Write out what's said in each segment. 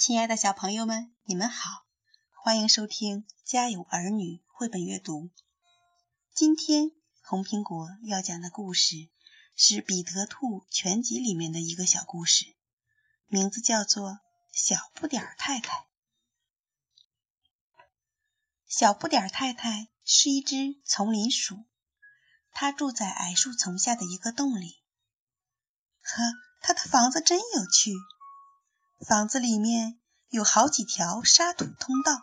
亲爱的小朋友们，你们好，欢迎收听《家有儿女》绘本阅读。今天红苹果要讲的故事是《彼得兔全集》里面的一个小故事，名字叫做《小不点儿太太》。小不点儿太太是一只丛林鼠，它住在矮树丛下的一个洞里。呵，它的房子真有趣。房子里面有好几条沙土通道，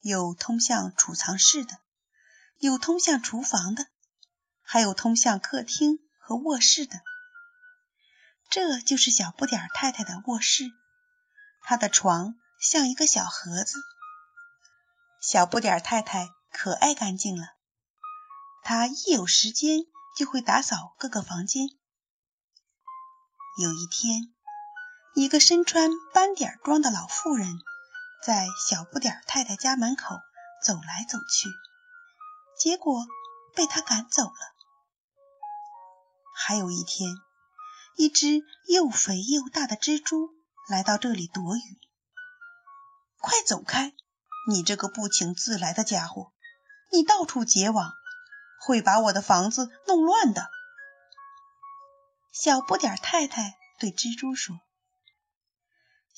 有通向储藏室的，有通向厨房的，还有通向客厅和卧室的。这就是小不点太太的卧室，她的床像一个小盒子。小不点太太可爱干净了，她一有时间就会打扫各个房间。有一天。一个身穿斑点装的老妇人，在小不点太太家门口走来走去，结果被他赶走了。还有一天，一只又肥又大的蜘蛛来到这里躲雨。快走开，你这个不请自来的家伙！你到处结网，会把我的房子弄乱的。小不点太太对蜘蛛说。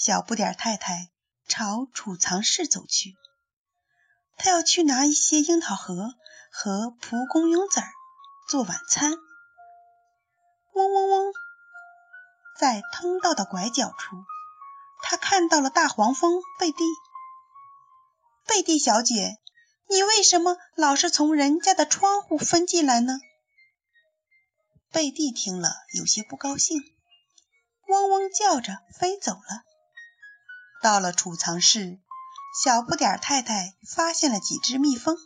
小不点太太朝储藏室走去，她要去拿一些樱桃核和蒲公英籽儿做晚餐。嗡嗡嗡，在通道的拐角处，她看到了大黄蜂贝蒂。贝蒂小姐，你为什么老是从人家的窗户飞进来呢？贝蒂听了有些不高兴，嗡嗡叫着飞走了。到了储藏室，小不点太太发现了几只蜜蜂，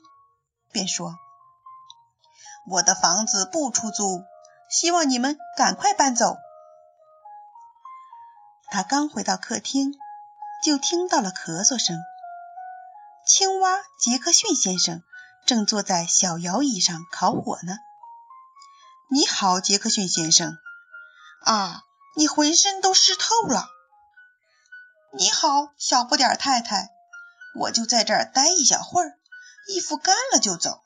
便说：“我的房子不出租，希望你们赶快搬走。”他刚回到客厅，就听到了咳嗽声。青蛙杰克逊先生正坐在小摇椅上烤火呢。“你好，杰克逊先生。”“啊，你浑身都湿透了。”你好，小不点太太，我就在这儿待一小会儿，衣服干了就走。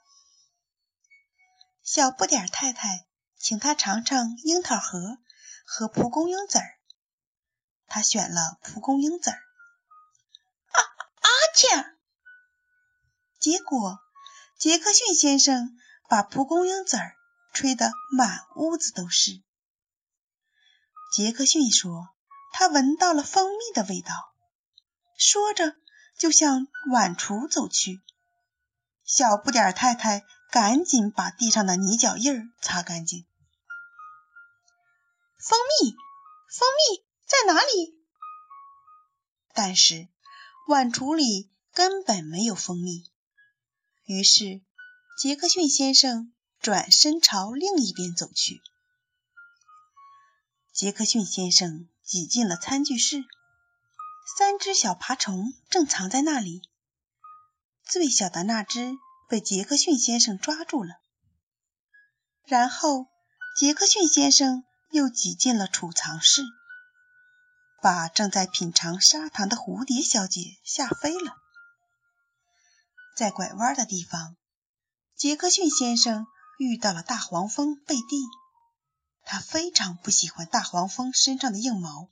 小不点太太请他尝尝樱桃核和蒲公英籽儿，他选了蒲公英籽儿。啊啊切！结果杰克逊先生把蒲公英籽儿吹得满屋子都是。杰克逊说。他闻到了蜂蜜的味道，说着就向碗橱走去。小不点太太赶紧把地上的泥脚印儿擦干净。蜂蜜，蜂蜜在哪里？但是碗橱里根本没有蜂蜜。于是杰克逊先生转身朝另一边走去。杰克逊先生。挤进了餐具室，三只小爬虫正藏在那里。最小的那只被杰克逊先生抓住了。然后，杰克逊先生又挤进了储藏室，把正在品尝砂糖的蝴蝶小姐吓飞了。在拐弯的地方，杰克逊先生遇到了大黄蜂贝蒂。他非常不喜欢大黄蜂身上的硬毛。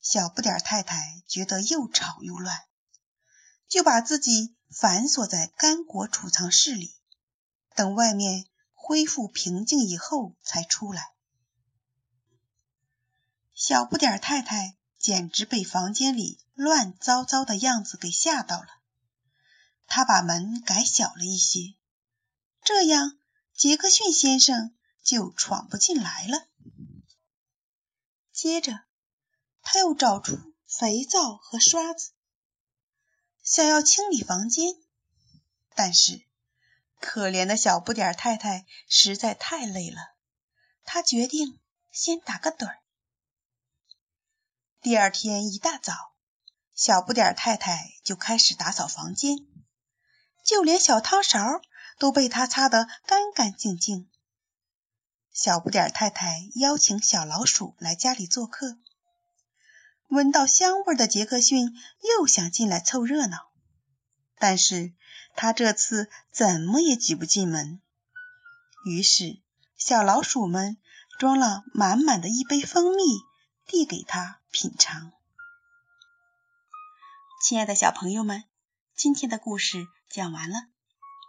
小不点太太觉得又吵又乱，就把自己反锁在干果储藏室里，等外面恢复平静以后才出来。小不点太太简直被房间里乱糟糟的样子给吓到了。她把门改小了一些，这样杰克逊先生。就闯不进来了。接着，他又找出肥皂和刷子，想要清理房间，但是可怜的小不点太太实在太累了，他决定先打个盹儿。第二天一大早，小不点太太就开始打扫房间，就连小汤勺都被他擦得干干净净。小不点太太邀请小老鼠来家里做客。闻到香味的杰克逊又想进来凑热闹，但是他这次怎么也挤不进门。于是，小老鼠们装了满满的一杯蜂蜜，递给他品尝。亲爱的小朋友们，今天的故事讲完了，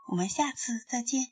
我们下次再见。